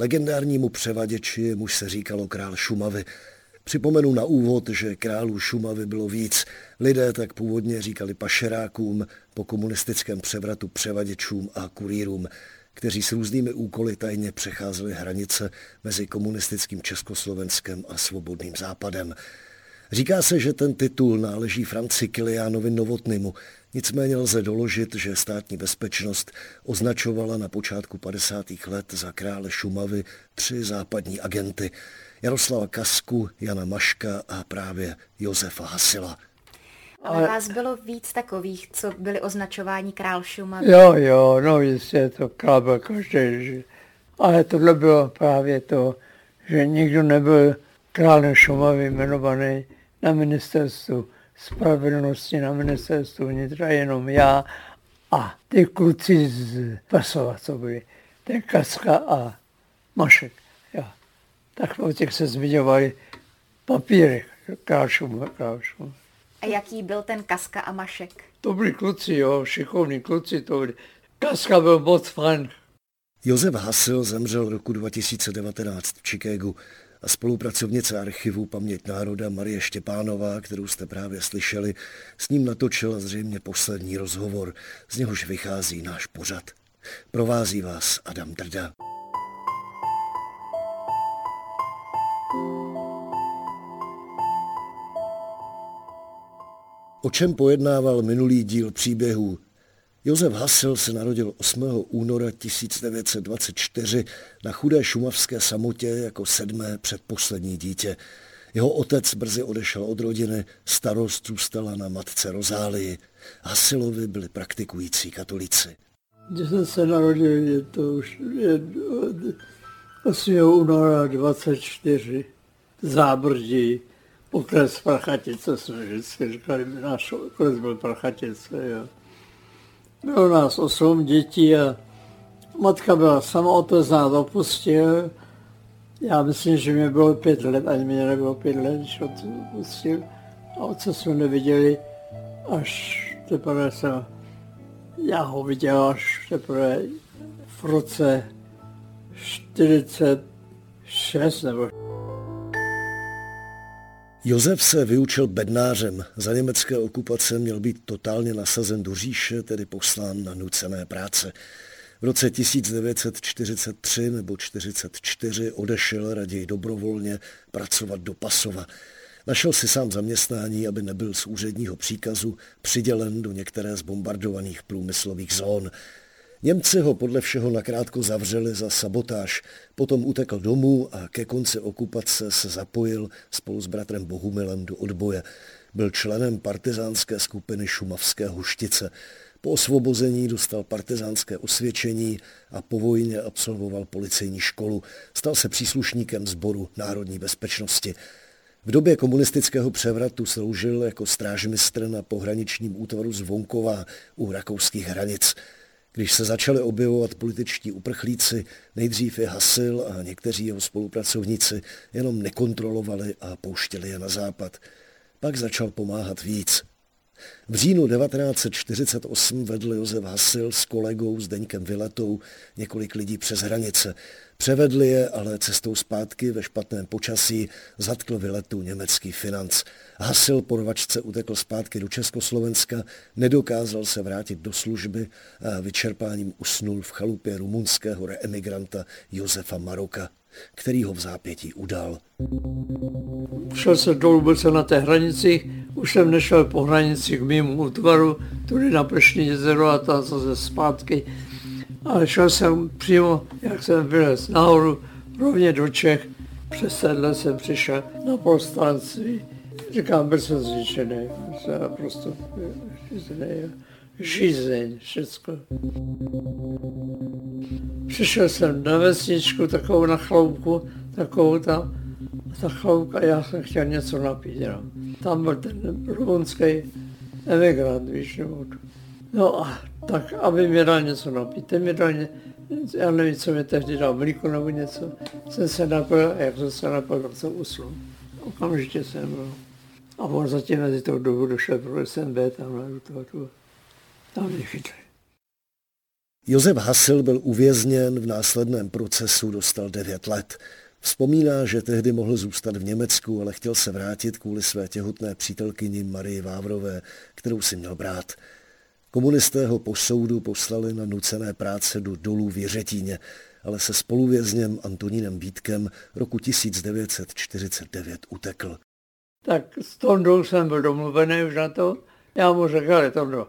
legendárnímu převaděči, muž se říkalo král Šumavy. Připomenu na úvod, že králů Šumavy bylo víc. Lidé tak původně říkali pašerákům, po komunistickém převratu převaděčům a kurýrům, kteří s různými úkoly tajně přecházeli hranice mezi komunistickým Československem a svobodným západem. Říká se, že ten titul náleží Franci Kiliánovi Novotnymu, nicméně lze doložit, že státní bezpečnost označovala na počátku 50. let za krále Šumavy tři západní agenty – Jaroslava Kasku, Jana Maška a právě Josefa Hasila. Ale vás bylo víc takových, co byli označováni král Šumavy. Jo, jo, no jistě, to král byl každý. Ale tohle bylo právě to, že nikdo nebyl králem Šumavy jmenovaný na ministerstvu spravedlnosti, na ministerstvu vnitra, jenom já a ty kluci z Pasova, co byli, ten Kaska a Mašek tak o těch se zmiňovali papíry, krášum, krášum. A jaký byl ten Kaska a Mašek? To byli kluci, jo, šikovní kluci to byli. Kaska byl moc fajn. Josef Hasil zemřel roku 2019 v Chicagu a spolupracovnice archivu Paměť národa Marie Štěpánová, kterou jste právě slyšeli, s ním natočila zřejmě poslední rozhovor, z něhož vychází náš pořad. Provází vás Adam Drda. O čem pojednával minulý díl příběhů? Josef Hasil se narodil 8. února 1924 na chudé šumavské samotě jako sedmé předposlední dítě. Jeho otec brzy odešel od rodiny, starost zůstala na matce Rozálii. Hasilovi byli praktikující katolici. Když jsem se narodil, je to už je 8. února 24 zábrdí okres Prachatice jsme vždycky říkali, náš okres byl Prachatice, jo. Bylo nás osm dětí a matka byla sama, nás opustil. Já myslím, že mi bylo pět let, ani mě nebylo pět let, když opustil. A otce jsme neviděli, až teprve jsem, já ho viděl až teprve v roce 46 nebo Josef se vyučil bednářem. Za německé okupace měl být totálně nasazen do říše, tedy poslán na nucené práce. V roce 1943 nebo 1944 odešel raději dobrovolně pracovat do Pasova. Našel si sám zaměstnání, aby nebyl z úředního příkazu přidělen do některé z bombardovaných průmyslových zón. Němci ho podle všeho nakrátko zavřeli za sabotáž, potom utekl domů a ke konci okupace se zapojil spolu s bratrem Bohumilem do odboje. Byl členem partizánské skupiny Šumavské huštice. Po osvobození dostal partizánské osvědčení a po vojně absolvoval policejní školu. Stal se příslušníkem sboru národní bezpečnosti. V době komunistického převratu sloužil jako strážmistr na pohraničním útvaru Zvonkova u rakouských hranic. Když se začali objevovat političtí uprchlíci, nejdřív je Hasil a někteří jeho spolupracovníci jenom nekontrolovali a pouštěli je na západ. Pak začal pomáhat víc. V říjnu 1948 vedl Josef Hasil s kolegou Zdeňkem Viletou několik lidí přes hranice. Převedli je, ale cestou zpátky ve špatném počasí zatkl Viletu německý financ. Hasil po rvačce utekl zpátky do Československa, nedokázal se vrátit do služby a vyčerpáním usnul v chalupě rumunského reemigranta Josefa Maroka který ho v zápětí udal. Šel jsem dolů, se na té hranici, už jsem nešel po hranici k mému útvaru, tudy na Plešní jezero a tam zase zpátky. Ale šel jsem přímo, jak jsem vylez nahoru, rovně do Čech. Přes tenhle jsem přišel na polstranství. Říkám, byl jsem zničený, jsem prostě zničený. žízeň, všecko. Přišel jsem na vesničku, takovou na chloupku, takovou tam, ta chloupka, já jsem chtěl něco napít. Tam byl ten rumunský emigrant, víš, nebo No a tak, aby mi dal něco napít. Ten mi dal, já nevím, co mi tehdy dal, mlíko nebo něco. Jsem se napil a jak jsem se napil, tak jsem usnul. Okamžitě jsem byl. A on zatím mezi tou dobu došel, protože jsem byl tam na toho, toho. Tam mě chytli. Josef Hasil byl uvězněn, v následném procesu dostal 9 let. Vzpomíná, že tehdy mohl zůstat v Německu, ale chtěl se vrátit kvůli své těhotné přítelkyni Marii Vávrové, kterou si měl brát. Komunisté ho po soudu poslali na nucené práce do dolů v Jiřetíně, ale se spoluvězněm Antonínem Vítkem roku 1949 utekl. Tak s Tondou jsem byl domluvený už na to. Já mu řekl, ale Tondo,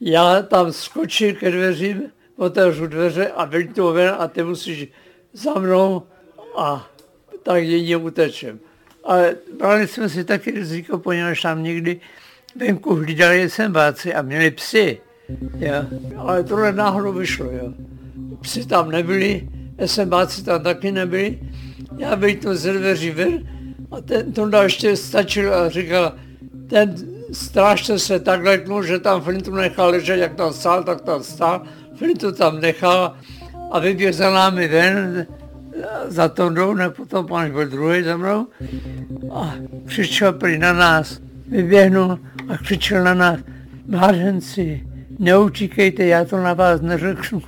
já tam skočím ke dveřím, otevřu dveře a vyjdu ven a ty musíš za mnou a tak jedině utečem. Ale brali jsme si taky riziko, poněvadž tam někdy venku hlídali sembáci a měli psy. Jo. Ale tohle náhodou vyšlo. Jo. Psy tam nebyli, SMBáci tam taky nebyli. Já bych to ze dveří ven a ten Tonda ještě stačil a říkal, ten strážce se tak leknul, že tam Flintu nechal ležet, jak tam stál, tak tam stál. Flintu tam nechal a vyběh za námi ven, za Tondou, ne potom pan byl druhý za mnou a křičel prý na nás. Vyběhnul a křičel na nás, mládenci, neutíkejte, já to na vás neřeknu.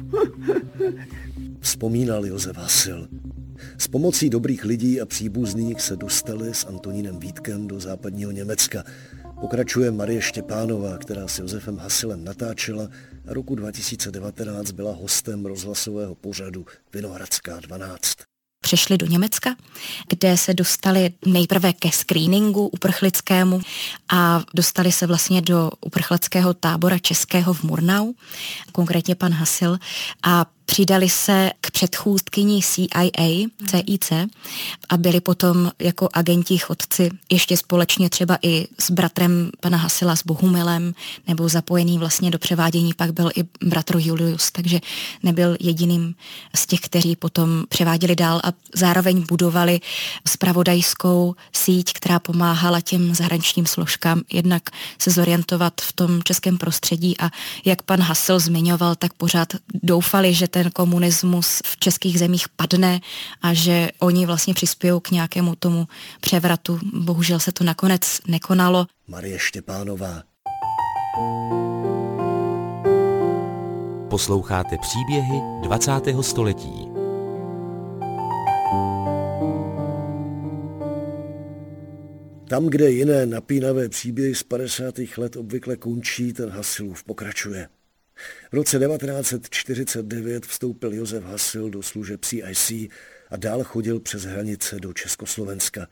Vzpomínal Josef Hasil. S pomocí dobrých lidí a příbuzných se dostali s Antonínem Vítkem do západního Německa. Pokračuje Marie Štěpánová, která s Josefem Hasilem natáčela a roku 2019 byla hostem rozhlasového pořadu Vinohradská 12 přešli do Německa, kde se dostali nejprve ke screeningu uprchlickému a dostali se vlastně do uprchlického tábora českého v Murnau, konkrétně pan Hasil, a přidali se k předchůdkyni CIA, CIC a byli potom jako agenti chodci ještě společně třeba i s bratrem pana Hasila s Bohumilem nebo zapojený vlastně do převádění pak byl i bratr Julius, takže nebyl jediným z těch, kteří potom převáděli dál a zároveň budovali spravodajskou síť, která pomáhala těm zahraničním složkám jednak se zorientovat v tom českém prostředí a jak pan Hasil zmiňoval, tak pořád doufali, že ten komunismus v českých zemích padne a že oni vlastně přispějou k nějakému tomu převratu. Bohužel se to nakonec nekonalo. Marie Štěpánová. Posloucháte příběhy 20. století. Tam, kde jiné napínavé příběhy z 50. let obvykle končí, ten Hasilův pokračuje. V roce 1949 vstoupil Josef Hasil do služeb CIC a dál chodil přes hranice do Československa.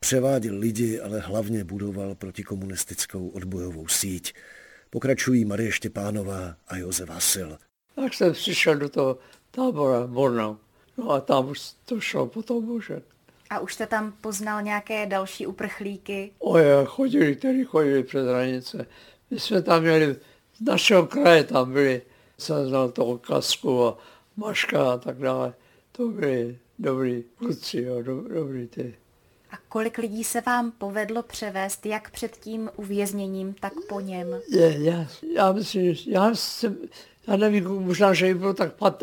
Převáděl lidi, ale hlavně budoval protikomunistickou odbojovou síť. Pokračují Marie Štěpánová a Josef Hasil. Tak jsem přišel do toho tábora Bornau. No a tam už to šlo potom už. A už jste tam poznal nějaké další uprchlíky? O chodili, kteří chodili přes hranice. My jsme tam měli našeho kraje tam byli, jsem znal toho Kasku a Maška a tak dále. To byli dobrý kluci, jo, do, dobrý ty. A kolik lidí se vám povedlo převést, jak před tím uvězněním, tak po něm? Je, já, já myslím, já jsem, já nevím, možná, že jich bylo tak pat,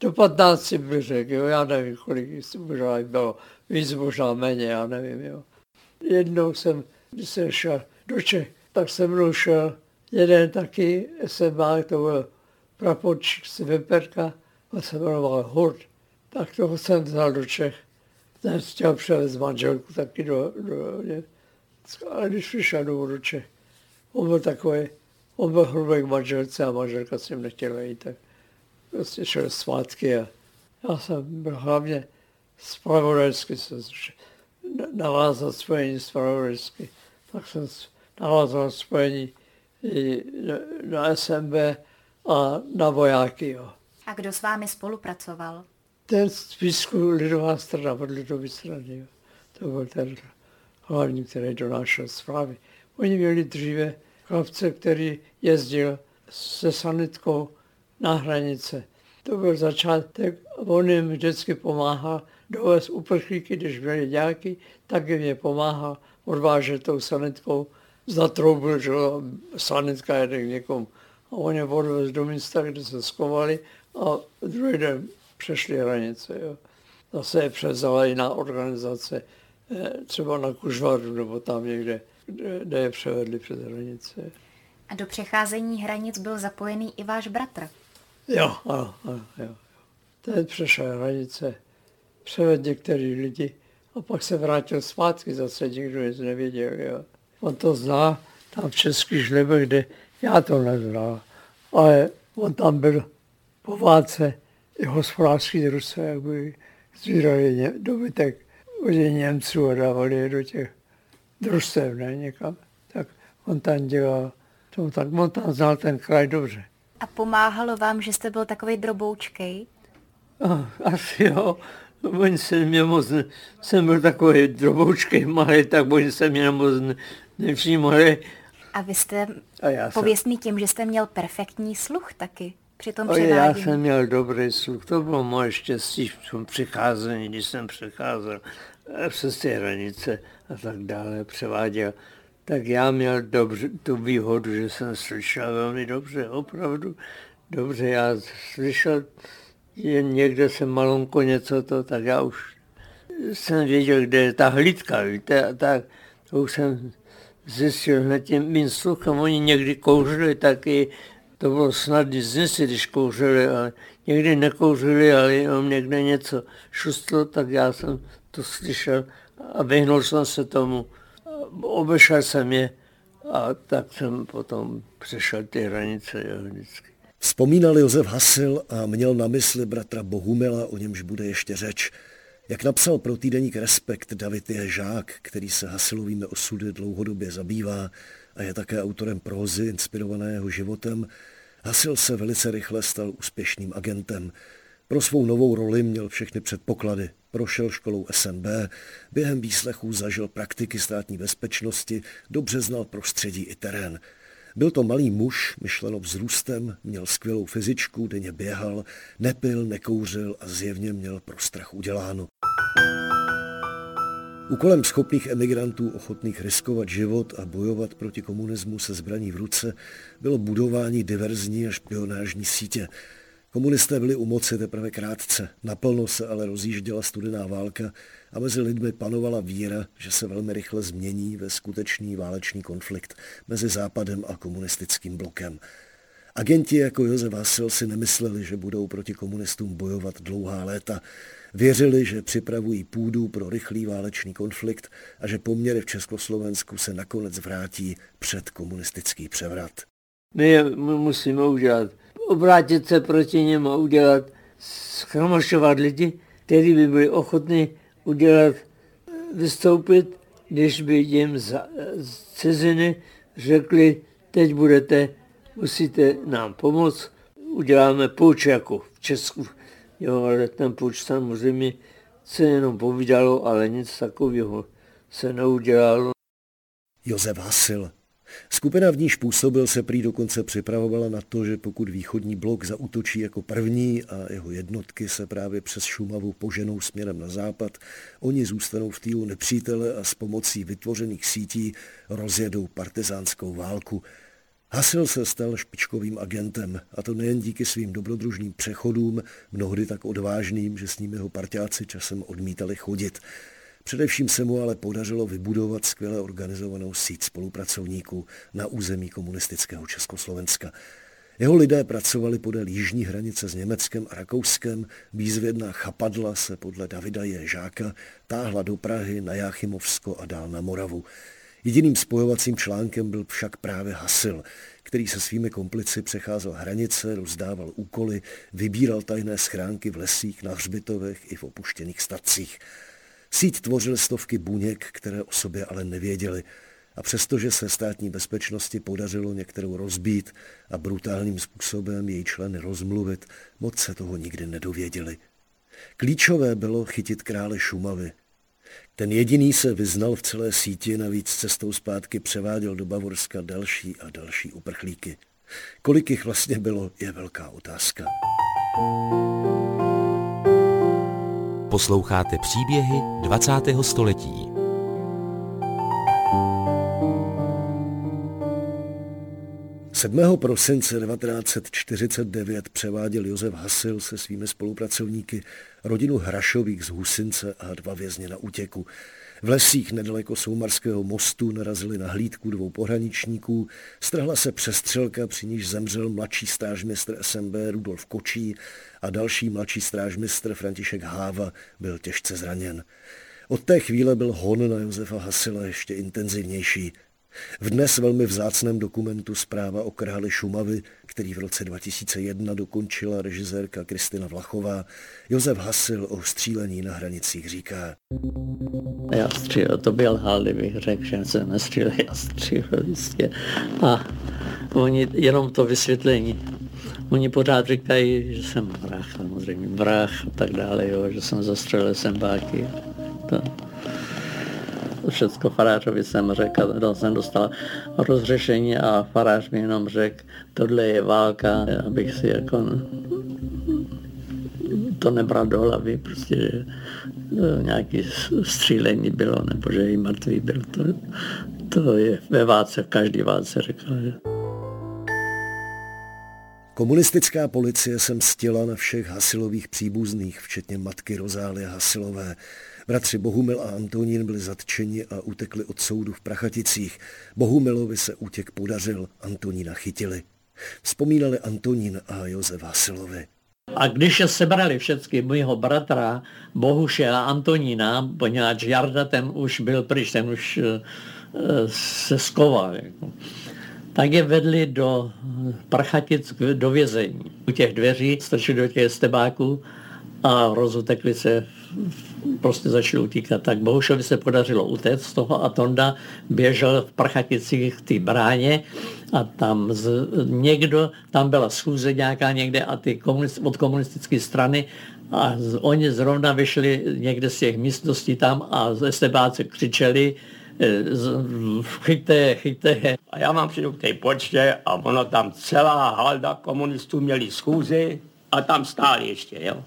do 15 bych řekl, jo, já nevím, kolik jich možná jich bylo, víc, možná méně, já nevím, jo. Jednou jsem, když jsem šel do Čech, tak jsem mnou šel jeden taky SMA, to byl praporčík z Vyperka, a se jmenoval Hurt. Tak toho jsem vzal do Čech. Ten chtěl převést manželku taky do, do Německa, ale když přišel domů do Čech, on byl takový, on byl hrubý k manželce a manželka s ním nechtěla jít, tak prostě šel svátky a já jsem byl hlavně spravodajsky, jsem navázal spojení spravodajsky, tak jsem navázal spojení i na SMB a na vojáky. Jo. A kdo s vámi spolupracoval? Ten z Písku lidová strana, od lidové strany. Jo. To byl ten hlavní, který donášel zprávy. Oni měli dříve chlapce, který jezdil se sanitkou na hranice. To byl začátek. On jim vždycky pomáhá dovést uprchlíky, když byli dějáky, tak jim je pomáhá odvážet tou sanitkou. Zatroubil, že sanitka jede k někomu. A on je odvez do místa, kde se skovali a druhý den přešli hranice. Jo. Zase je převzala jiná organizace, eh, třeba na Kužvaru nebo tam někde, kde je převedli přes hranice. A do přecházení hranic byl zapojený i váš bratr. Jo, ano, ano, jo. Ten přešel hranice, převedl některý lidi a pak se vrátil zpátky, zase nikdo nic nevěděl. Jo. On to zná tam v českých žlebech, kde já to neznal, ale on tam byl po válce i hospodářský družstvo, jak by zvírali dobytek od Němců a dávali je do těch družstev, ne, někam. Tak on tam dělal, to, tak on tam znal ten kraj dobře. A pomáhalo vám, že jste byl takový droboučkej? Asi jo. Oni se mě moc, ne, jsem byl takový droboučkej malý, tak oni se mě moc ne, nevšímali. A vy jste A já jsem- pověstný tím, že jste měl perfektní sluch taky při tom O, já převádění. jsem měl dobrý sluch, to bylo moje štěstí v tom přicházení, když jsem přecházel eh, přes ty hranice a tak dále, převáděl. Tak já měl dobře, tu výhodu, že jsem slyšel velmi dobře, opravdu dobře. Já slyšel, jen někde se malonko něco to, tak já už jsem věděl, kde je ta hlídka, víte, a tak to už jsem zjistil hned tím mým sluchem. Oni někdy kouřili taky, to bylo snadné zjistit, když kouřili, ale někdy nekouřili, ale jenom někde něco šustlo, tak já jsem to slyšel a vyhnul jsem se tomu. Obešel jsem je a tak jsem potom přešel ty hranice jo, vždycky. Vzpomínal Josef Hasil a měl na mysli bratra Bohumila, o němž bude ještě řeč. Jak napsal pro týdeník Respekt David je žák, který se Hasilovými osudy dlouhodobě zabývá a je také autorem prózy inspirované jeho životem, Hasil se velice rychle stal úspěšným agentem. Pro svou novou roli měl všechny předpoklady. Prošel školou SNB, během výslechů zažil praktiky státní bezpečnosti, dobře znal prostředí i terén. Byl to malý muž, myšleno vzrůstem, měl skvělou fyzičku, denně běhal, nepil, nekouřil a zjevně měl pro strach uděláno. Úkolem schopných emigrantů ochotných riskovat život a bojovat proti komunismu se zbraní v ruce bylo budování diverzní a špionážní sítě. Komunisté byli u moci teprve krátce, naplno se ale rozjížděla studená válka a mezi lidmi panovala víra, že se velmi rychle změní ve skutečný válečný konflikt mezi Západem a komunistickým blokem. Agenti jako Josef Hasil si nemysleli, že budou proti komunistům bojovat dlouhá léta. Věřili, že připravují půdu pro rychlý válečný konflikt a že poměry v Československu se nakonec vrátí před komunistický převrat. My je mu- musíme udělat, obrátit se proti něm a udělat, schromažďovat lidi, kteří by byli ochotní udělat, vystoupit, když by jim z, z ciziny řekli, teď budete, musíte nám pomoct, uděláme půjč jako v Česku. Jo, ale ten půjč samozřejmě se jenom povídalo, ale nic takového se neudělalo. Josef Hasil. Skupina v níž působil se prý dokonce připravovala na to, že pokud východní blok zautočí jako první a jeho jednotky se právě přes Šumavu poženou směrem na západ, oni zůstanou v týlu nepřítele a s pomocí vytvořených sítí rozjedou partizánskou válku. Hasil se stal špičkovým agentem, a to nejen díky svým dobrodružným přechodům, mnohdy tak odvážným, že s ním jeho parťáci časem odmítali chodit. Především se mu ale podařilo vybudovat skvěle organizovanou síť spolupracovníků na území komunistického Československa. Jeho lidé pracovali podél jižní hranice s Německem a Rakouskem, výzvědná chapadla se podle Davida J. Žáka táhla do Prahy, na Jáchymovsko a dál na Moravu. Jediným spojovacím článkem byl však právě Hasil, který se svými komplici přecházel hranice, rozdával úkoly, vybíral tajné schránky v lesích, na hřbitovech i v opuštěných stacích. Síť tvořily stovky buněk, které o sobě ale nevěděli. A přestože se státní bezpečnosti podařilo některou rozbít a brutálním způsobem její členy rozmluvit, moc se toho nikdy nedověděli. Klíčové bylo chytit krále Šumavy. Ten jediný se vyznal v celé síti, navíc cestou zpátky převáděl do Bavorska další a další uprchlíky. Kolik jich vlastně bylo, je velká otázka. Posloucháte příběhy 20. století. Sedmého prosince 1949 převáděl Josef Hasil se svými spolupracovníky rodinu Hrašových z Husince a dva vězně na útěku. V lesích nedaleko Soumarského mostu narazili na hlídku dvou pohraničníků, strhla se přestřelka, při níž zemřel mladší strážmistr SMB Rudolf Kočí a další mladší strážmistr František Háva byl těžce zraněn. Od té chvíle byl hon na Josefa Hasila ještě intenzivnější. V dnes velmi vzácném dokumentu Zpráva o králi Šumavy, který v roce 2001 dokončila režisérka Kristina Vlachová, Josef Hasil o střílení na hranicích říká. Já střílel, to byl hal, kdybych řekl, že jsem nestřílel, já střílel jistě. A oni jenom to vysvětlení. Oni pořád říkají, že jsem vrah, samozřejmě vrah a tak dále, jo, že jsem zastřelil sembáky. To, všecko farářovi jsem řekl, a jsem dostal rozřešení a farář mi jenom řekl, tohle je válka, abych si jako to nebral do hlavy, prostě že nějaký střílení bylo, nebo že i mrtvý byl. To, to je ve válce, v každý válce řekl. Že... Komunistická policie se mstila na všech Hasilových příbuzných, včetně matky Rozálie Hasilové. Bratři Bohumil a Antonín byli zatčeni a utekli od soudu v Prachaticích. Bohumilovi se útěk podařil, Antonína chytili. Vzpomínali Antonín a Josef Hasilovi. A když je sebrali všechny mého bratra Bohuše a Antonína, poněvadž Jarda ten už byl pryč, ten už uh, se skoval. Jako tak je vedli do Prachatic do vězení. U těch dveří strčili do těch stebáků a rozutekli se, prostě začali utíkat. Tak Bohušovi se podařilo utéct z toho a Tonda běžel v Prchaticích k té bráně a tam z, někdo, tam byla schůze nějaká někde a ty komunist, od komunistické strany a z, oni zrovna vyšli někde z těch místností tam a ze stebáci křičeli, chyťte, chyťte. A já mám přijdu k té počtě a ono tam celá halda komunistů měli schůzi a tam stáli ještě, jo.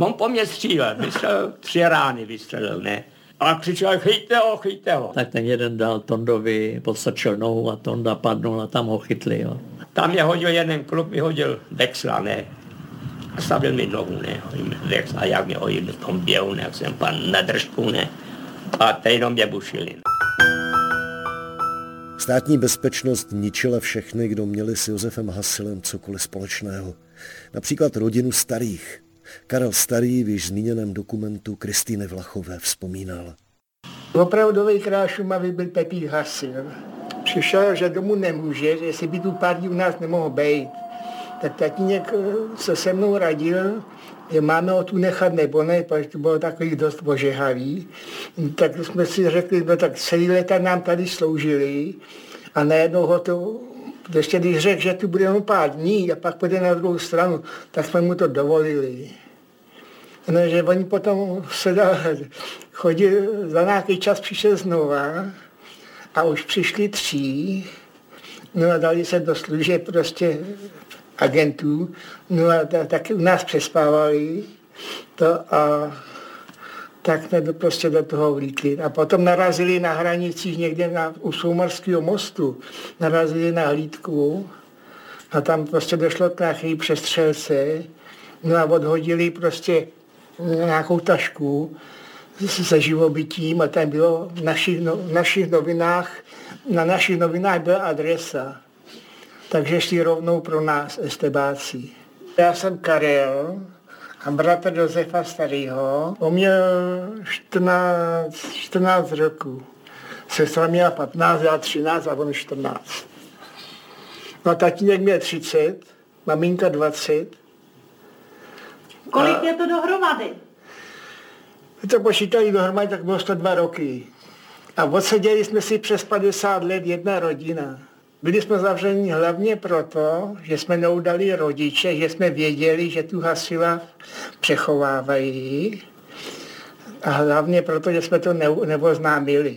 On po mě střílel, vystřelil, tři rány vystřelil, ne. A křičel, chyťte ho, chyťte ho. Tak ten jeden dal Tondovi, podstrčil nohu a Tonda padnul a tam ho chytli, jo. Tam mě hodil jeden klub, vyhodil Vexla, ne. A stavil mi nohu, ne. Vexla, jak mě hodil v tom běhu, ne, jak jsem pan na držku, ne. A teď jenom mě bušili. Státní bezpečnost ničila všechny, kdo měli s Josefem Hasilem cokoliv společného. Například rodinu starých. Karel Starý v již zmíněném dokumentu Kristýny Vlachové vzpomínal. Opravdový král Šumavy byl Pepík Hasil. Přišel, že domů nemůže, že si by tu pár dní u nás nemohl být. Tak tatínek eh, se se mnou radil, že máme ho tu nechat nebo ne, protože to bylo takový dost ožehavý. Tak jsme si řekli, no tak celý leta nám tady sloužili a najednou ho to, ještě když řekl, že tu bude jenom pár dní a pak půjde na druhou stranu, tak jsme mu to dovolili. No, že oni potom se chodili, za nějaký čas přišel znova a už přišli tři, no a dali se do služeb prostě agentů, no a taky u nás přespávali. To a tak do, prostě do toho vlítli. A potom narazili na hranicích někde na, u Soumarského mostu, narazili na hlídku a tam prostě došlo k nějaké přestřelce, no a odhodili prostě nějakou tašku se živobytím a tam bylo v našich, no, v našich novinách, na našich novinách byla adresa takže šli rovnou pro nás estebáci. Já jsem Karel a bratr Josefa Starého. On měl 14, 14 roků. Sestra měla 15, já 13 a on 14. No a tatínek měl 30, maminka 20. Kolik a je to dohromady? To počítali dohromady, tak bylo 102 roky. A odseděli jsme si přes 50 let jedna rodina. Byli jsme zavřeni hlavně proto, že jsme neudali rodiče, že jsme věděli, že tu hasila přechovávají a hlavně proto, že jsme to neoznámili.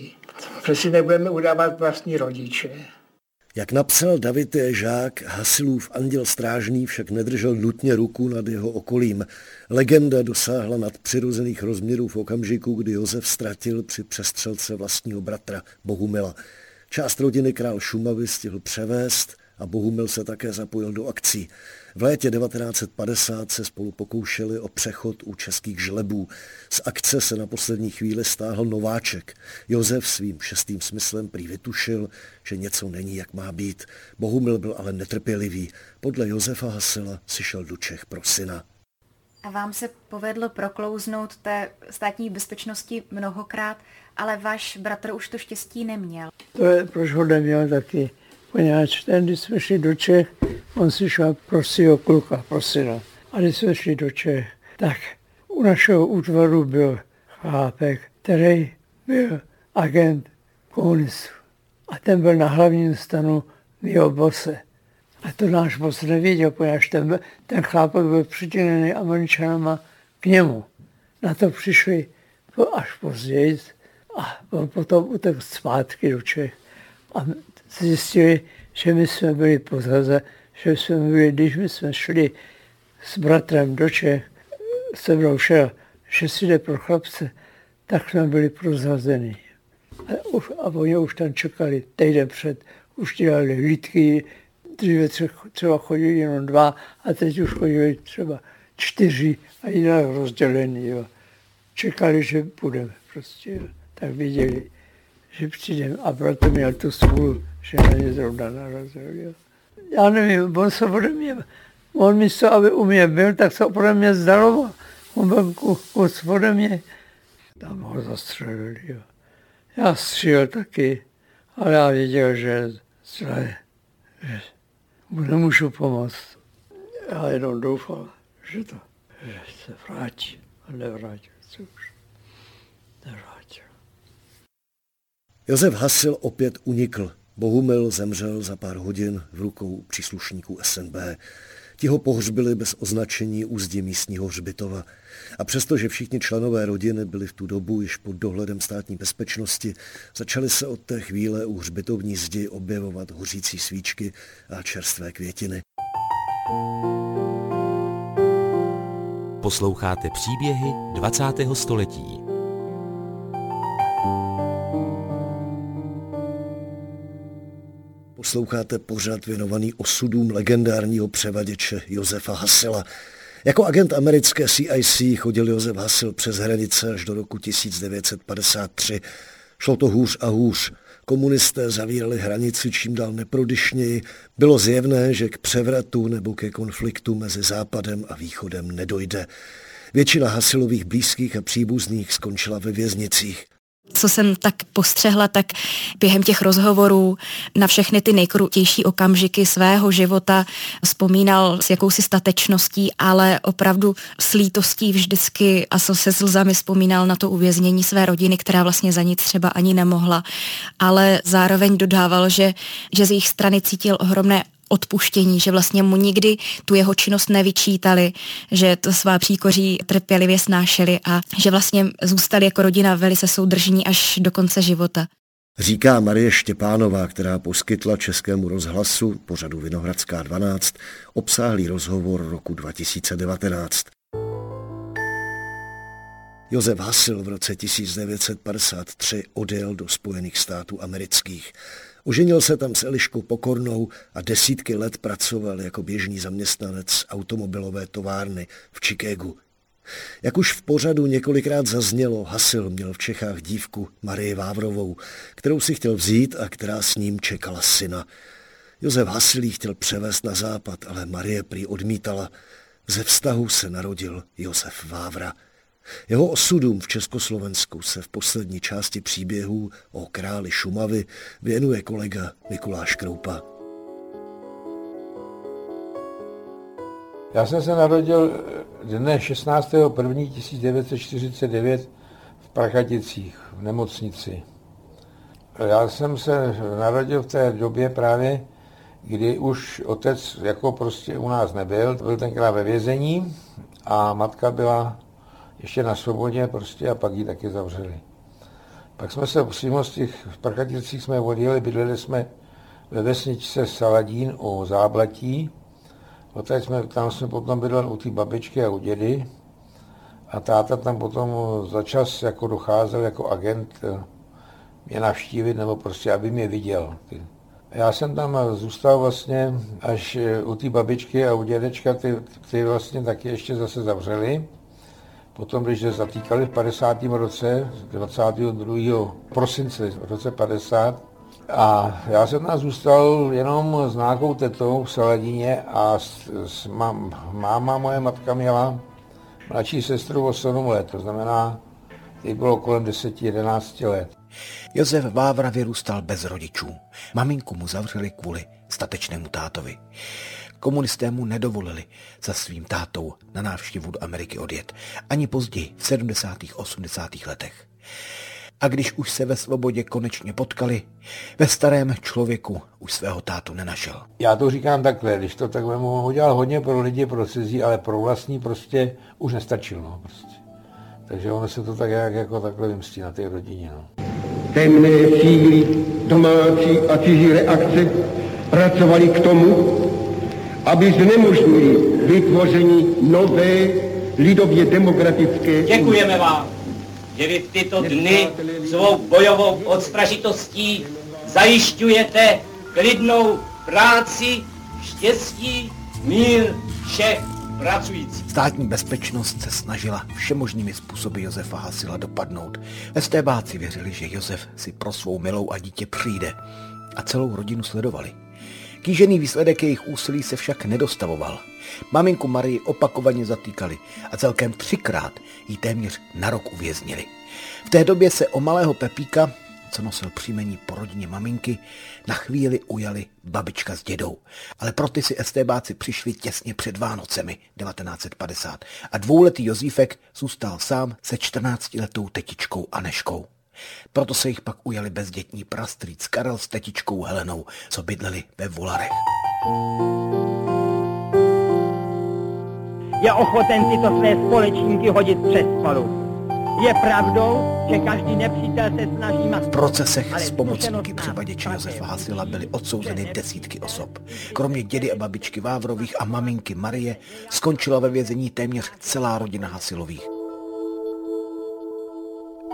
Protože si nebudeme udávat vlastní rodiče. Jak napsal David Žák, Hasilův anděl strážný však nedržel nutně ruku nad jeho okolím. Legenda dosáhla nad přirozených rozměrů v okamžiku, kdy Josef ztratil při přestřelce vlastního bratra Bohumila. Část rodiny král Šumavy stihl převést a Bohumil se také zapojil do akcí. V létě 1950 se spolu pokoušeli o přechod u českých žlebů. Z akce se na poslední chvíli stáhl Nováček. Josef svým šestým smyslem prý vytušil, že něco není, jak má být. Bohumil byl ale netrpělivý. Podle Josefa Hasela si šel do Čech pro syna. A vám se povedlo proklouznout té státní bezpečnosti mnohokrát, ale váš bratr už to štěstí neměl. To je, proč ho neměl taky. Poněvadž ten, když jsme šli do Čech, on si šel pro svého kluka, pro syna. A když jsme šli do Čech, tak u našeho útvaru byl chlápek, který byl agent komunistů. A ten byl na hlavním stanu mého bose. A to náš bos nevěděl, poněvadž ten, ten chlápek byl přitělený američanama k němu. Na to přišli až později a potom utekl zpátky do Čech. A zjistili, že my jsme byli podhaze, že jsme byli, když my jsme šli s bratrem do Čech, se mnou šel, že si jde pro chlapce, tak jsme byli prozrazení. A, už, a oni už tam čekali týden před, už dělali hlídky, dříve třeba chodili jenom dva a teď už chodili třeba čtyři a jinak rozdělení. Jo. Čekali, že půjdeme prostě. Jo. Tak viděli, že přijdeme a proto měl tu smůlu, že na ně zrovna narazil. Jo. Já nevím, on se ode mě, on místo, aby u mě byl, tak se ode mě zdaloval. On byl kus ode mě. Tam ho zastřelili. Jo. Já střílel taky, ale já věděl, že zle, že mu nemůžu pomoct. Já jenom doufal, že to že se vrátí. A nevrátil se už. Nevrátil. Josef Hasil opět unikl. Bohumil zemřel za pár hodin v rukou příslušníků SNB. Ti ho pohřbili bez označení úzdí místního hřbitova. A přestože všichni členové rodiny byli v tu dobu již pod dohledem státní bezpečnosti, začaly se od té chvíle u hřbitovní zdi objevovat hořící svíčky a čerstvé květiny. Posloucháte příběhy 20. století. Posloucháte pořad věnovaný osudům legendárního převaděče Josefa Hasela. Jako agent americké CIC chodil Josef Hasil přes hranice až do roku 1953. Šlo to hůř a hůř. Komunisté zavírali hranici čím dál neprodyšněji. Bylo zjevné, že k převratu nebo ke konfliktu mezi Západem a Východem nedojde. Většina Hasilových blízkých a příbuzných skončila ve věznicích co jsem tak postřehla, tak během těch rozhovorů na všechny ty nejkrutější okamžiky svého života vzpomínal s jakousi statečností, ale opravdu s lítostí vždycky a se slzami vzpomínal na to uvěznění své rodiny, která vlastně za nic třeba ani nemohla, ale zároveň dodával, že, že z jejich strany cítil ohromné odpuštění, že vlastně mu nikdy tu jeho činnost nevyčítali, že to svá příkoří trpělivě snášeli a že vlastně zůstali jako rodina velice soudržní až do konce života. Říká Marie Štěpánová, která poskytla Českému rozhlasu pořadu Vinohradská 12 obsáhlý rozhovor roku 2019. Josef Hasil v roce 1953 odjel do Spojených států amerických. Oženil se tam s Eliškou Pokornou a desítky let pracoval jako běžný zaměstnanec automobilové továrny v Chicagu. Jak už v pořadu několikrát zaznělo, Hasil měl v Čechách dívku Marii Vávrovou, kterou si chtěl vzít a která s ním čekala syna. Josef Hasilí chtěl převést na západ, ale Marie prý odmítala. Ze vztahu se narodil Josef Vávra. Jeho osudům v Československu se v poslední části příběhů o králi Šumavy věnuje kolega Mikuláš Kroupa. Já jsem se narodil dne 16.1.1949 v Prachaticích, v nemocnici. Já jsem se narodil v té době právě, kdy už otec jako prostě u nás nebyl, byl tenkrát ve vězení a matka byla ještě na svobodě prostě a pak ji taky zavřeli. Pak jsme se přímo z těch Prchaticích jsme odjeli, bydleli jsme ve vesničce Saladín o Záblatí. Poté jsme, tam jsme potom bydleli u té babičky a u dědy. A táta tam potom za čas jako docházel jako agent eh, mě navštívit, nebo prostě, aby mě viděl. Já jsem tam zůstal vlastně až eh, u té babičky a u dědečka, ty, ty vlastně taky ještě zase zavřeli. Potom, když zatýkali v 50. roce, 22. prosince v roce 50, a já jsem tam zůstal jenom s nějakou tetou v Saladině a s, s mám, máma, moje matka měla mladší sestru o 7 let, to znamená, jí bylo kolem 10-11 let. Josef Vávra vyrůstal bez rodičů. Maminku mu zavřeli kvůli statečnému tátovi. Komunisté mu nedovolili za svým tátou na návštěvu do Ameriky odjet, ani později v 70. 80. letech. A když už se ve svobodě konečně potkali, ve starém člověku už svého tátu nenašel. Já to říkám takhle, když to tak vemu, udělal hodně pro lidi, pro cizí, ale pro vlastní prostě už nestačilo. No, prostě. Takže ono se to tak jak, jako takhle vymstí na té rodině. No. Temné síly, domácí a cizí reakce pracovali k tomu, aby znemožnili vytvoření nové lidově demokratické... Děkujeme vám, že vy v tyto dny svou bojovou odstražitostí zajišťujete klidnou práci, štěstí, mír všech pracující. Státní bezpečnost se snažila všemožnými způsoby Josefa Hasila dopadnout. STBáci věřili, že Josef si pro svou milou a dítě přijde a celou rodinu sledovali. Kýžený výsledek jejich úsilí se však nedostavoval. Maminku Marii opakovaně zatýkali a celkem třikrát ji téměř na rok uvěznili. V té době se o malého Pepíka co nosil příjmení po rodině maminky, na chvíli ujali babička s dědou. Ale pro ty si STBáci přišli těsně před Vánocemi 1950 a dvouletý Jozífek zůstal sám se 14-letou tetičkou Aneškou. Proto se jich pak ujali bezdětní prastrýc Karel s tetičkou Helenou, co bydleli ve Volarech. Je ochoten tyto své společníky hodit přes palubu. Je pravdou, že každý nepřítel se snaží V procesech s pomocníky převaděče Josefa Hasila byly odsouzeny desítky osob. Kromě dědy a babičky Vávrových a maminky Marie skončila ve vězení téměř celá rodina Hasilových.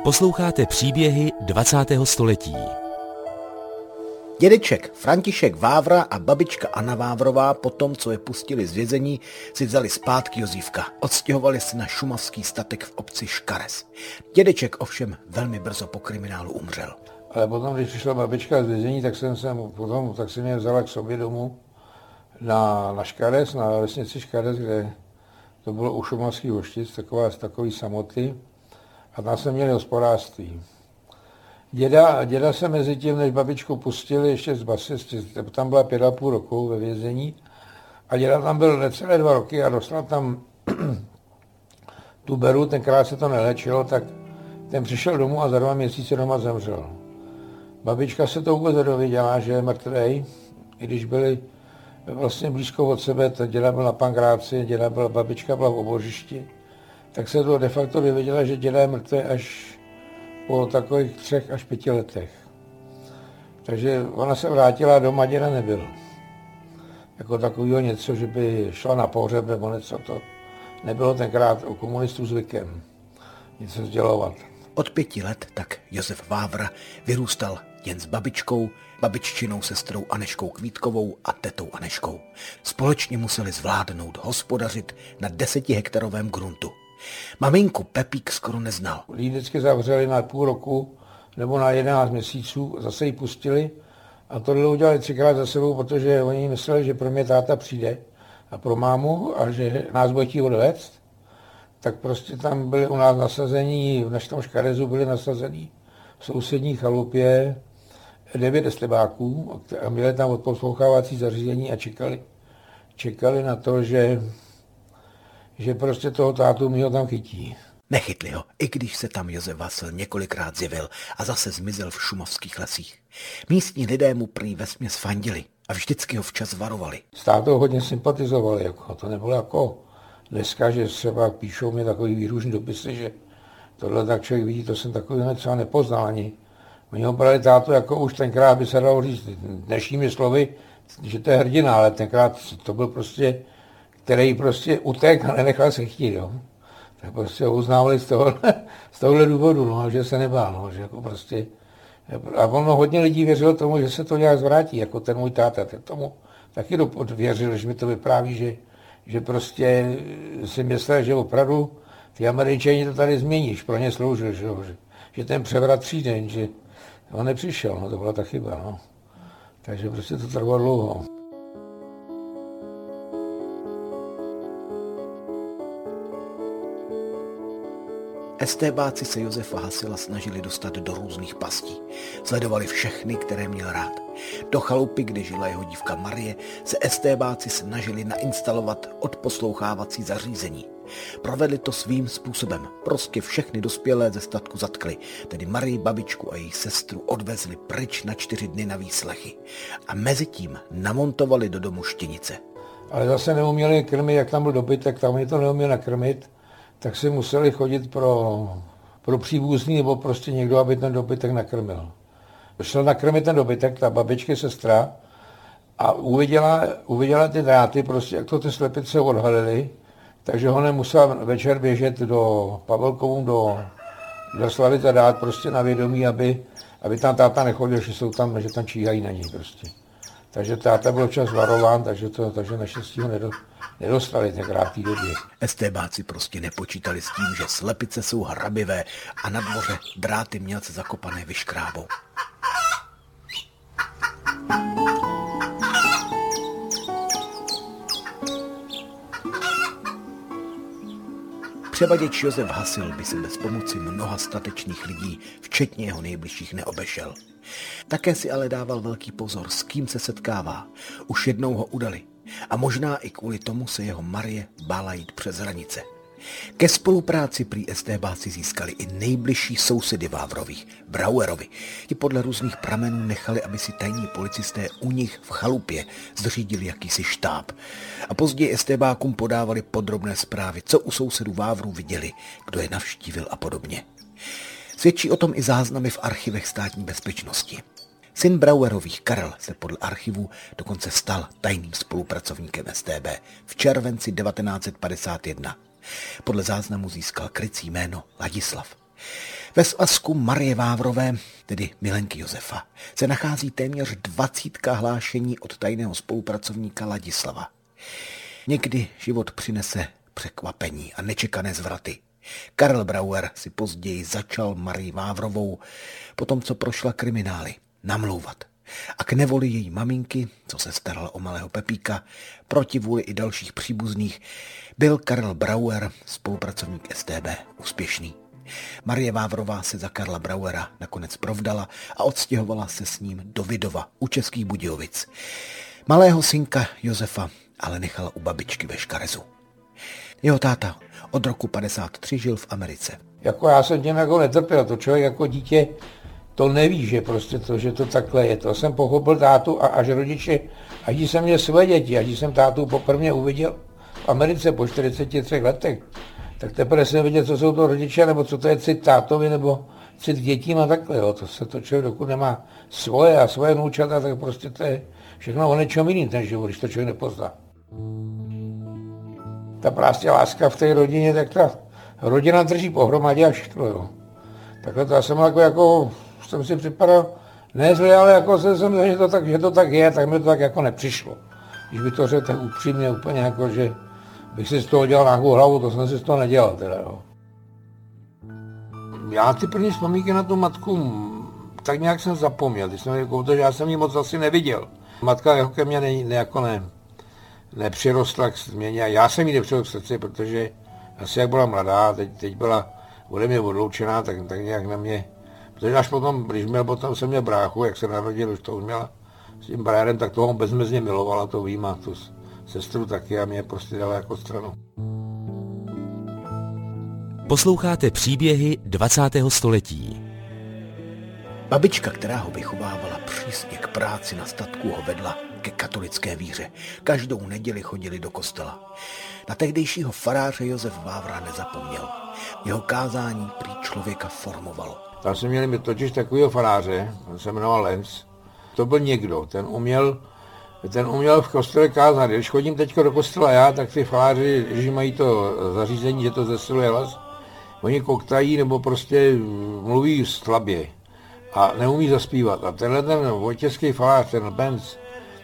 Posloucháte příběhy 20. století. Dědeček František Vávra a babička Anna Vávrová po tom, co je pustili z vězení, si vzali zpátky Jozívka. Odstěhovali se na šumavský statek v obci Škares. Dědeček ovšem velmi brzo po kriminálu umřel. Ale potom, když přišla babička z vězení, tak jsem se potom, tak si mě vzala k sobě domů na, na Škares, na vesnici Škares, kde to bylo u šumavských hoštic, taková, takový samoty. A tam jsme měli hospodářství. Děda, děda se mezi tím, než babičku pustili ještě z basy, tam byla pět a půl roku ve vězení, a děda tam byl necelé dva roky a dostal tam tu beru, tenkrát se to nelečilo, tak ten přišel domů a za dva měsíce doma zemřel. Babička se to vůbec nedověděla, že je mrtvý, i když byli vlastně blízko od sebe, ta děda byla na pankráci, děda byla, babička byla v obožišti, tak se to de facto dověděla, že děda je mrtvý až po takových třech až pěti letech. Takže ona se vrátila doma, děda nebyl. Jako takového něco, že by šla na pohřeb nebo něco, to nebylo tenkrát u komunistů zvykem něco sdělovat. Od pěti let tak Josef Vávra vyrůstal jen s babičkou, babiččinou sestrou Aneškou Kvítkovou a tetou Aneškou. Společně museli zvládnout hospodařit na desetihektarovém gruntu. Maminku Pepík skoro neznal. Jí vždycky zavřeli na půl roku nebo na 11 měsíců, zase ji pustili a tohle udělali třikrát za sebou, protože oni mysleli, že pro mě táta přijde a pro mámu a že nás bude chtít odvést. Tak prostě tam byli u nás nasazení, v našem škarezu byli nasazení v sousední chalupě devět estebáků a měli tam odposlouchávací zařízení a čekali, čekali na to, že že prostě toho tátu mi ho tam chytí. Nechytli ho, i když se tam Josef Vasil několikrát zjevil a zase zmizel v šumovských lesích. Místní lidé mu prý vesměs fandili a vždycky ho včas varovali. S tátou hodně sympatizovali, jako, to nebylo jako dneska, že třeba píšou mi takový výružný dopisy, že tohle tak člověk vidí, to jsem takový třeba nepoznal ani, Oni ho brali tátu jako už tenkrát by se dalo říct dnešními slovy, že to je hrdina, ale tenkrát to byl prostě, který prostě utek a nenechal se chtít, jo. Tak prostě ho uznávali z tohohle, z tohohle důvodu, no, že se nebál, no, že jako prostě, a ono hodně lidí věřilo tomu, že se to nějak zvrátí, jako ten můj táta, ten tomu taky věřil, že mi to vypráví, že, že prostě si myslel, že opravdu ty američani to tady změníš, pro ně sloužil, že, že, že ten převrat přijde, že on nepřišel, no to byla ta chyba, no. Takže prostě to trvalo dlouho. Estébáci se Josefa Hasila snažili dostat do různých pastí. Sledovali všechny, které měl rád. Do chalupy, kde žila jeho dívka Marie, se estébáci snažili nainstalovat odposlouchávací zařízení. Provedli to svým způsobem. Prostě všechny dospělé ze statku zatkli, tedy Marii, babičku a její sestru odvezli pryč na čtyři dny na výslechy. A mezi tím namontovali do domu štěnice. Ale zase neuměli krmit, jak tam byl dobytek, tam oni to neuměli nakrmit, tak si museli chodit pro, pro příbuzný nebo prostě někdo, aby ten dobytek nakrmil. Šel nakrmit ten dobytek, ta babička, sestra, a uviděla, uviděla ty dráty, prostě jak to ty slepice odhalily, takže ho nemusel večer běžet do Pavelkovu, do, do Slavita dát prostě na vědomí, aby, aby tam táta nechodil, že jsou tam, že tam číhají na něj prostě. Takže táta byl čas varován, takže, to, takže naštěstí ho nedostali tenkrát té době. Estébáci prostě nepočítali s tím, že slepice jsou hrabivé a na dvoře dráty mělce zakopané vyškrábou. Převaděč Josef Hasil by se bez pomoci mnoha statečných lidí, včetně jeho nejbližších, neobešel. Také si ale dával velký pozor, s kým se setkává. Už jednou ho udali. A možná i kvůli tomu se jeho Marie bála jít přes hranice. Ke spolupráci prý estébáci získali i nejbližší sousedy Vávrových, Brauerovi. Ti podle různých pramenů nechali, aby si tajní policisté u nich v chalupě zřídili jakýsi štáb. A později estébákům podávali podrobné zprávy, co u sousedů Vávrů viděli, kdo je navštívil a podobně. Svědčí o tom i záznamy v archivech státní bezpečnosti. Syn Brauerových Karel se podle archivů dokonce stal tajným spolupracovníkem STB v červenci 1951. Podle záznamu získal krycí jméno Ladislav. Ve svazku Marie Vávrové, tedy Milenky Josefa, se nachází téměř dvacítka hlášení od tajného spolupracovníka Ladislava. Někdy život přinese překvapení a nečekané zvraty. Karel Brauer si později začal Marii Vávrovou, potom co prošla kriminály, namlouvat. A k nevoli její maminky, co se starala o malého Pepíka, proti vůli i dalších příbuzných, byl Karel Brauer, spolupracovník STB, úspěšný. Marie Vávrová se za Karla Brauera nakonec provdala a odstěhovala se s ním do Vidova u Českých Budějovic. Malého synka Josefa ale nechala u babičky ve Škarezu. Jeho táta od roku 53 žil v Americe. Jako já jsem tím jako netrpěl, to člověk jako dítě to neví, že prostě to, že to takhle je. To jsem pochopil tátu a až rodiče, až jsem měl své děti, až jsem tátu poprvé uviděl v Americe po 43 letech, tak teprve jsem viděl, co jsou to rodiče, nebo co to je cit tátovi, nebo cit dětím a takhle. Jo. To se to člověk, dokud nemá svoje a svoje noučata, tak prostě to je všechno o něčem jiným ten život, když to člověk nepozná ta prostě láska v té rodině, tak ta rodina drží pohromadě a všechno, jo. Takhle to já jsem jako, jako jsem si připadal, ne zle, ale jako jsem, jsem že, to tak, že to tak je, tak mi to tak jako nepřišlo. Když by to řekl tak upřímně úplně jako, že bych si z toho dělal nějakou hlavu, to jsem si z toho nedělal teda, jo. Já ty první vzpomínky na tu matku tak nějak jsem zapomněl, jsem jako, protože já jsem ji moc asi neviděl. Matka jako ke mně ne, ne, jako ne, nepřirostla k změně. Já jsem jí nepřirostl k srdci, protože asi jak byla mladá, teď, teď byla ode mě odloučená, tak, tak nějak na mě, protože až potom, když měl potom jsem měl bráchu, jak se narodil, už to už měla s tím Brianem, tak toho bezmezně milovala, to vím, a tu sestru taky a mě prostě dala jako stranu. Posloucháte příběhy 20. století. Babička, která ho vychovávala přísně k práci na statku, ho vedla ke katolické víře. Každou neděli chodili do kostela. Na tehdejšího faráře Josef Vávra nezapomněl. Jeho kázání prý člověka formovalo. Tam jsme měli totiž takového faráře, on se jmenoval Lenz. To byl někdo, ten uměl, ten uměl v kostele kázat. Když chodím teď do kostela já, tak ty faráři, když mají to zařízení, že to zesiluje hlas, oni koktají nebo prostě mluví slabě a neumí zaspívat. A tenhle ten vojtěský falář, ten Benz,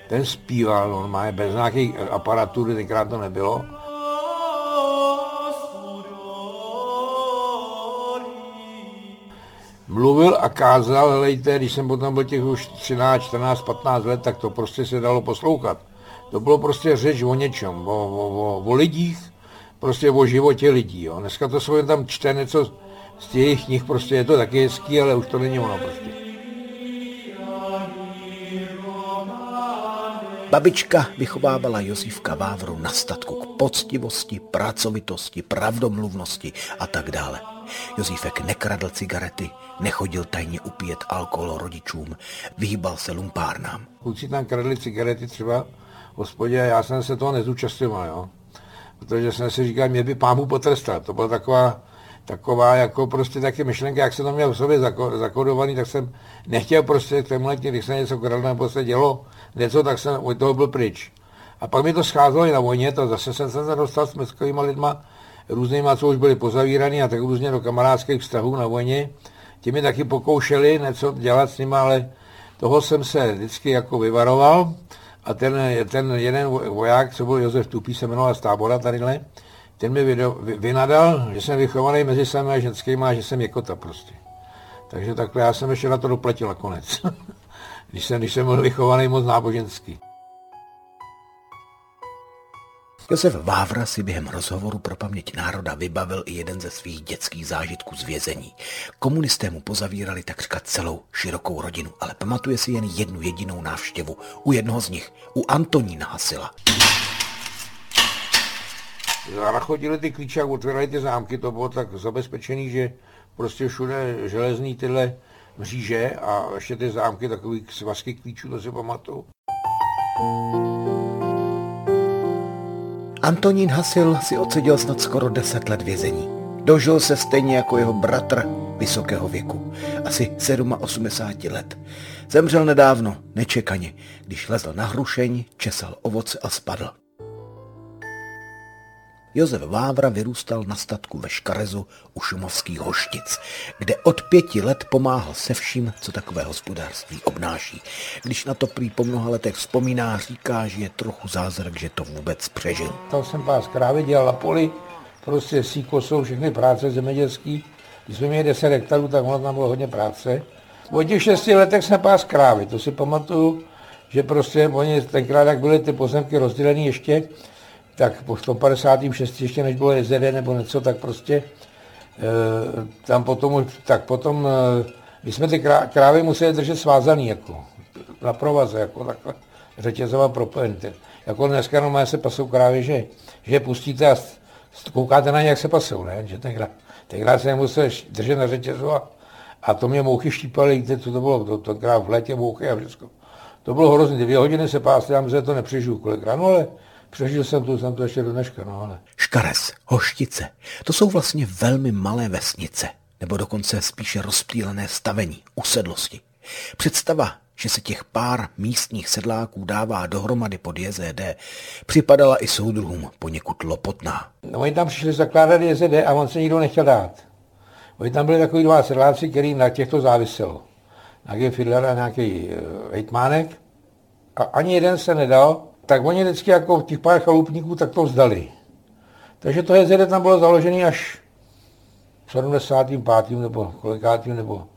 ten zpíval normálně bez nějaké aparatury, tenkrát to nebylo. Mluvil a kázal, helejte, když jsem potom byl těch už 13, 14, 15 let, tak to prostě se dalo poslouchat. To bylo prostě řeč o něčem, o, o, o, o lidích, prostě o životě lidí. Jo. Dneska to svoje tam čte něco z těch knih, prostě je to taky hezký, ale už to není ono prostě. Babička vychovávala Josifka Vávru na statku k poctivosti, pracovitosti, pravdomluvnosti a tak dále. Josífek nekradl cigarety, nechodil tajně upíjet alkohol rodičům, vyhýbal se lumpárnám. Kluci tam kradli cigarety třeba v hospodě a já jsem se toho nezúčastňoval, jo. Protože jsem si říkal, mě by pámu potrestat. To byla taková, taková jako prostě taky myšlenka, jak jsem to měl v sobě zakodovaný, tak jsem nechtěl prostě k tému letě, když se něco kradl nebo se dělo něco, tak jsem od toho byl pryč. A pak mi to scházelo i na vojně, to zase jsem se dostal s městskými lidma, různýma, co už byli pozavíraný a tak různě do kamarádských vztahů na vojně. Ti mi taky pokoušeli něco dělat s nimi, ale toho jsem se vždycky jako vyvaroval. A ten, ten jeden voják, co byl Josef Tupý, se jmenoval z tábora tadyhle, ten mi vynadal, že jsem vychovaný mezi sami a ženskými a že jsem jekota prostě. Takže takhle já jsem ještě na to doplatil nakonec. když, jsem, když jsem byl vychovaný moc náboženský. Josef Vávra si během rozhovoru pro paměť národa vybavil i jeden ze svých dětských zážitků z vězení. Komunisté mu pozavírali takřka celou širokou rodinu, ale pamatuje si jen jednu jedinou návštěvu u jednoho z nich, u Antonína Hasila. Zachodili ty klíče a otvírali ty zámky, to bylo tak zabezpečený, že prostě všude železný tyhle mříže a ještě ty zámky, takový svazky klíčů, to si pamatuju. Antonín Hasil si odseděl snad skoro 10 let vězení. Dožil se stejně jako jeho bratr vysokého věku, asi 87 let. Zemřel nedávno, nečekaně, když lezl na hrušeň, česal ovoce a spadl. Josef Vávra vyrůstal na statku ve Škarezu u šumovských hoštic, kde od pěti let pomáhal se vším, co takové hospodářství obnáší. Když na to prý po mnoha letech vzpomíná, říká, že je trochu zázrak, že to vůbec přežil. Tam jsem pás krávy, dělal na poli, prostě síko jsou všechny práce zemědělský. Když jsme měli 10 hektarů, tak ono tam bylo hodně práce. Po těch šesti letech jsem pás krávy, to si pamatuju, že prostě oni tenkrát, jak byly ty pozemky rozdělené ještě, tak po 156. ještě než bylo JZD nebo něco, tak prostě e, tam potom, tak potom, e, my jsme ty krávy museli držet svázaný, jako na provaze, jako takhle řetězová propojený. Jako dneska normálně se pasou krávy, že, že pustíte a koukáte na ně, jak se pasou, ne? Že tenkrát, tenkrát se nemusel držet na řetězu a, a to mě mouchy štípaly, víte, co to bylo, to, to v létě mouchy a všechno. To bylo hrozné, dvě hodiny se pásly, já myslím, že to nepřežiju kolikrát, no ale Přežil jsem to, jsem to ještě do dneška, no ale... Škares, Hoštice, to jsou vlastně velmi malé vesnice, nebo dokonce spíše rozptýlené stavení, usedlosti. Představa, že se těch pár místních sedláků dává dohromady pod JZD, připadala i soudruhům poněkud lopotná. No, oni tam přišli zakládat JZD a on se nikdo nechtěl dát. Oni tam byli takový dva sedláci, který na těchto záviselo. Nějaký Fidler a nějaký uh, hejtmánek. A ani jeden se nedal, tak oni vždycky jako těch pár chalupníků tak to vzdali. Takže to jezero tam bylo založené až v 75. nebo kolikátým, nebo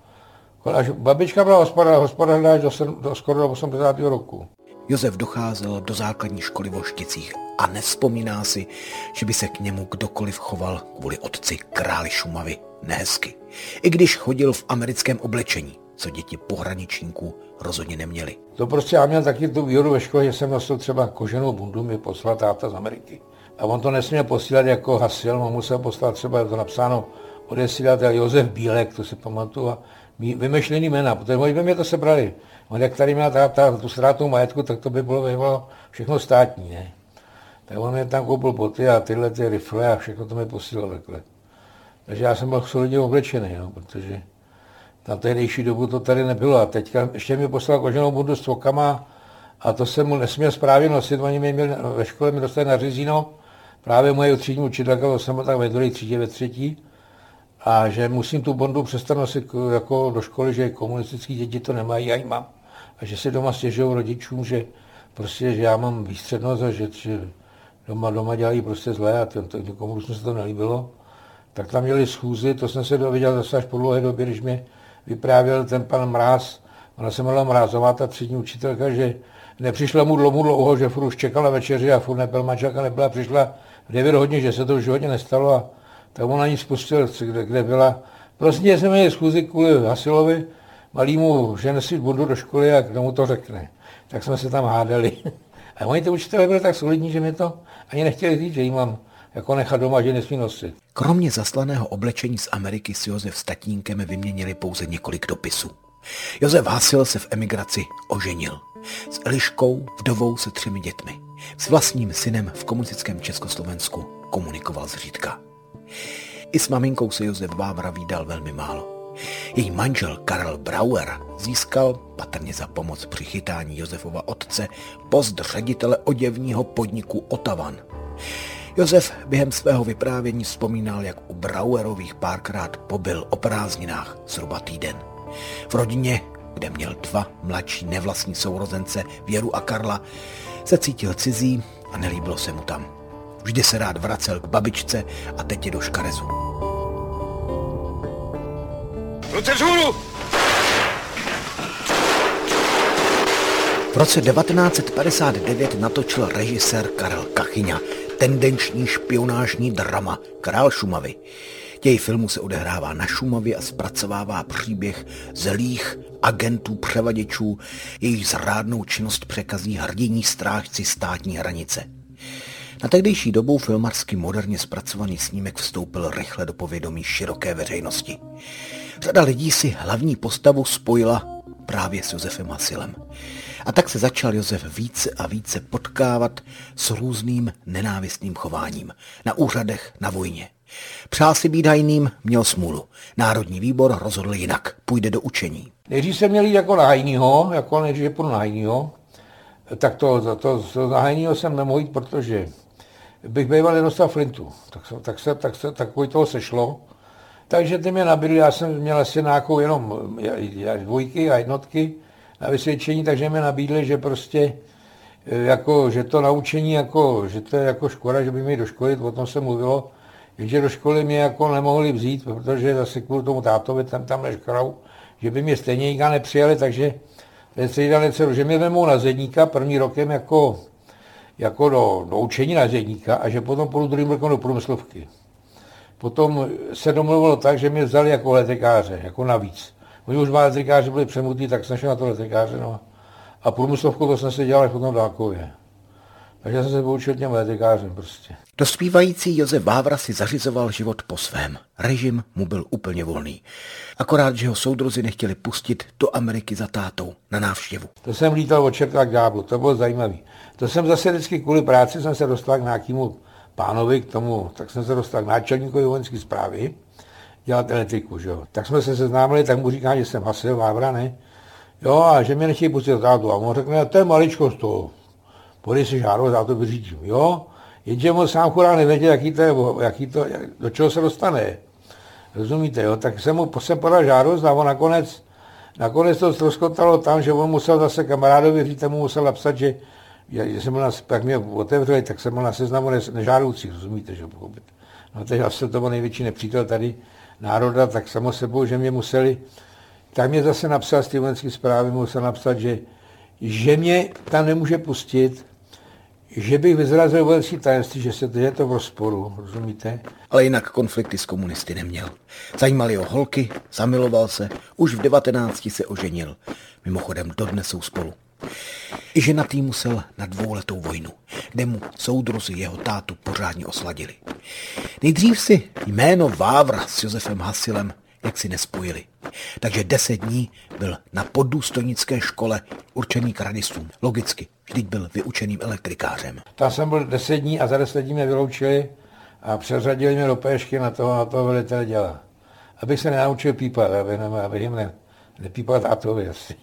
až babička byla hospodářná až do, do, skoro do 80. roku. Josef docházel do základní školy v Ošticích a nespomíná si, že by se k němu kdokoliv choval kvůli otci králi Šumavy nehezky. I když chodil v americkém oblečení, co děti pohraničníků rozhodně neměli. To prostě já měl taky tu výhodu ve škole, že jsem nosil třeba koženou bundu, mi poslal táta z Ameriky. A on to nesměl posílat jako hasil, on musel poslat třeba to napsáno odesílatel Josef Bílek, to si pamatuju, a vymyšlený jména, protože oni by mě to sebrali. On jak tady měl táta tu ztrátu majetku, tak to by bylo, by bylo všechno státní, ne? Tak on mě tam koupil boty a tyhle ty rifle a všechno to mi posílal takhle. Takže já jsem byl solidně oblečený, no, protože Na tehdejší dobu to tady nebylo. A teďka ještě mi poslal koženou bundu s tvokama a to jsem mu nesměl správně nosit. Oni mě měli, ve škole mi dostali na řezíno, právě moje třídní učitelka, jsem tak ve druhé třídě, ve třetí, a že musím tu bondu přestat nosit jako do školy, že komunistické děti to nemají, já mám. A že si doma stěžují rodičům, že prostě, že já mám výstřednost a že, že doma, doma dělají prostě zlé a komunistům se to nelíbilo. Tak tam měli schůzy, to jsem se dověděl zase až po dlouhé době, když mě vyprávěl ten pan Mráz, ona se jmenovala Mrázová, ta třídní učitelka, že nepřišla mu dlouho, dlouho, že furt už čekala večeři a furt nebyl manželka, nebyla, přišla v 9 hodin, že se to už hodně nestalo a tak on na ní spustil, kde, kde byla. Prostě jsme měli schůzi kvůli Hasilovi, malýmu, že nesí bundu do školy a k tomu to řekne. Tak jsme se tam hádali. A oni ty učitelé byli tak solidní, že mi to ani nechtěli říct, že jí mám jako nechat doma, že nesmí nosit. Kromě zaslaného oblečení z Ameriky s Josef Statínkem vyměnili pouze několik dopisů. Josef Hasil se v emigraci oženil. S Eliškou, vdovou se třemi dětmi. S vlastním synem v komunistickém Československu komunikoval zřídka. I s maminkou se Josef Vávra výdal velmi málo. Její manžel Karel Brauer získal, patrně za pomoc při chytání Josefova otce, post ředitele oděvního podniku Otavan. Josef během svého vyprávění vzpomínal, jak u Brauerových párkrát pobyl o prázdninách zhruba týden. V rodině, kde měl dva mladší nevlastní sourozence Věru a Karla, se cítil cizí a nelíbilo se mu tam. Vždy se rád vracel k babičce a teď je do škarezu. Ruce vzhůru! V roce 1959 natočil režisér Karel Kachyňa tendenční špionážní drama Král Šumavy. Děj filmu se odehrává na Šumavě a zpracovává příběh zelých agentů převaděčů, jejich zrádnou činnost překazí hrdiní strážci státní hranice. Na tehdejší dobu filmarsky moderně zpracovaný snímek vstoupil rychle do povědomí široké veřejnosti. Řada lidí si hlavní postavu spojila právě s Josefem Hasilem. A tak se začal Josef více a více potkávat s různým nenávistným chováním. Na úřadech, na vojně. Přál si být hajným, měl smůlu. Národní výbor rozhodl jinak. Půjde do učení. Nejdřív se měl jít jako na hajnýho, jako nejdřív půjdu na hajnýho. Tak to, to, to, to na hajnýho jsem nemohl jít, protože bych býval nedostal flintu. Tak, se, tak, se, tak, se, takový toho sešlo. Takže ty mě nabídli, já jsem měl asi nějakou jenom dvojky a jednotky na vysvědčení, takže mě nabídli, že prostě e, jako, že to naučení, jako, že to je jako škoda, že by mi do školy, o tom se mluvilo, jenže do školy mě jako nemohli vzít, protože zase kvůli tomu tátovi tam tam neškrau, že by mě stejně nikam nepřijali, takže střídali dceru, že mě vemou na zedníka první rokem jako, jako do, do učení na zedníka a že potom půjdu druhým rokem do průmyslovky. Potom se domluvilo tak, že mě vzali jako letekáře, jako navíc. Oni už dva letekáři byli přemutí, tak jsem šel na to letekáře. No. A průmyslovku to jsem si dělal až potom dálkově. Takže jsem se poučil těm letekářem prostě. Dospívající Josef Vávra si zařizoval život po svém. Režim mu byl úplně volný. Akorát, že ho soudruzi nechtěli pustit do Ameriky za tátou na návštěvu. To jsem lítal od čerta k ďáblu, to bylo zajímavé. To jsem zase vždycky kvůli práci jsem se dostal k nějakému pánovi, k tomu, tak jsem se dostal k náčelníkovi vojenské zprávy, dělat elektriku, že jo. Tak jsme se seznámili, tak mu říká, že jsem hasil Vávra, ne? Jo, a že mě nechtějí pustit tátu. A on řekne, to je maličkost toho. Podej si žádost, já to vyřídím. Jo, jenže on sám chudák nevěděl, jaký to je, jaký to, jak, do čeho se dostane. Rozumíte, jo? Tak jsem mu jsem podal žádost a on nakonec, nakonec to ztroskotalo tam, že on musel zase kamarádovi říct, mu musel napsat, že já, jsem byl na, mě otevřeli, tak jsem byl na seznamu nežádoucích, rozumíte, že pochopit. No teď asi to byl největší nepřítel tady národa, tak samo sebou, že mě museli, tak mě zase napsal z té zprávy, musel napsat, že, že mě tam nemůže pustit, že bych vyzrazil vojenský tajemství, že, se, že je to v rozporu, rozumíte? Ale jinak konflikty s komunisty neměl. Zajímali ho holky, zamiloval se, už v 19 se oženil. Mimochodem dodnes jsou spolu. I ženatý musel na dvouletou vojnu, kde mu soudruzi jeho tátu pořádně osladili. Nejdřív si jméno Vávra s Josefem Hasilem jak si nespojili. Takže deset dní byl na poddůstojnické škole určený k radistům. Logicky, vždyť byl vyučeným elektrikářem. Tam jsem byl deset dní a za deset dní mě vyloučili a přeřadili mě do péšky na toho, na toho velitele děla. abych se nenaučil pípat, aby, ne, aby jim ne, nepípal tátovi asi.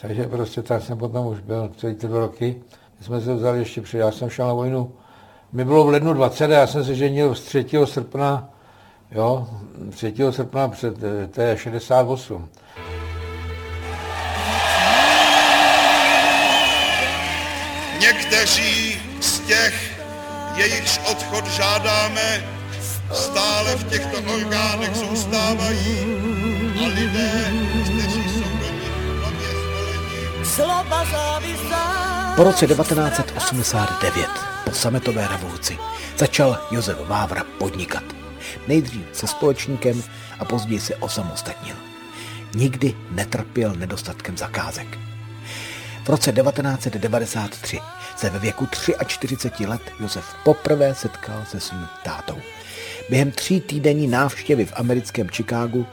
Takže prostě tam jsem potom už byl celý ty dva roky. My jsme se vzali ještě před, já jsem šel na vojnu, mi bylo v lednu 20 já jsem se ženil z 3. srpna, jo, 3. srpna před eh, té 68. Někteří z těch, jejichž odchod žádáme, stále v těchto orgánech zůstávají a lidé, kteří Po roce 1989, po sametové revoluci, začal Josef Vávra podnikat. Nejdřív se společníkem a později se osamostatnil. Nikdy netrpěl nedostatkem zakázek. V roce 1993 se ve věku 43 let Josef poprvé setkal se svým tátou. Během tří týdenní návštěvy v americkém Chicagu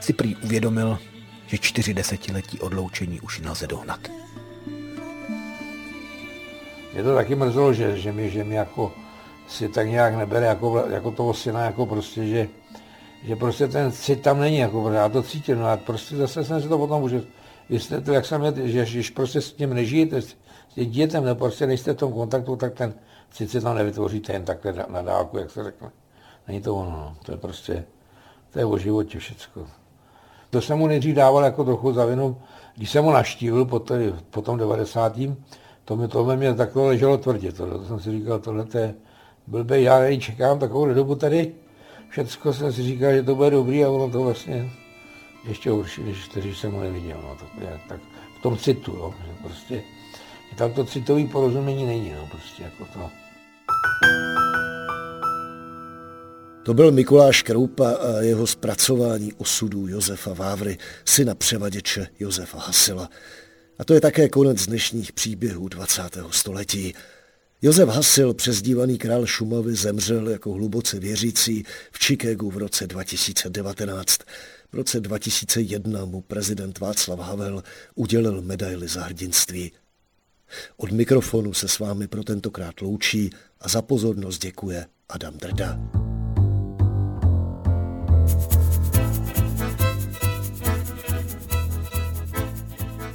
si prý uvědomil, že čtyři desetiletí odloučení už nelze dohnat. Mě to taky mrzelo, že, že, mi, že mi jako si tak nějak nebere jako, jako toho syna, jako prostě, že, že prostě ten cit tam není, jako já to cítím, no a prostě zase jsem si to potom už, to, jak jsem že když prostě s tím nežijete, s tím dětem, nebo prostě nejste v tom kontaktu, tak ten cit si tam nevytvoříte jen takhle na dálku, jak se řekne. Není to ono, no. to je prostě, to je o životě všecko. To jsem mu nejdřív dával jako trochu za vinu, když jsem mu naštívil po, tady, po tom 90. To mi tohle mě takhle leželo tvrdě. To, to jsem si říkal, tohle je blbý, já tady čekám takovou dobu tady. Všecko jsem si říkal, že to bude dobrý a ono to vlastně ještě horší, než kteří jsem mu neviděl. No, tak, jak, tak v tom citu, jo, že prostě tam to citový porozumění není, no, prostě jako to. To byl Mikuláš Kroupa a jeho zpracování osudů Josefa Vávry, syna převaděče Josefa Hasila. A to je také konec dnešních příběhů 20. století. Josef Hasil, přezdívaný král Šumavy, zemřel jako hluboce věřící v Chicagu v roce 2019. V roce 2001 mu prezident Václav Havel udělil medaili za hrdinství. Od mikrofonu se s vámi pro tentokrát loučí a za pozornost děkuje Adam Drda.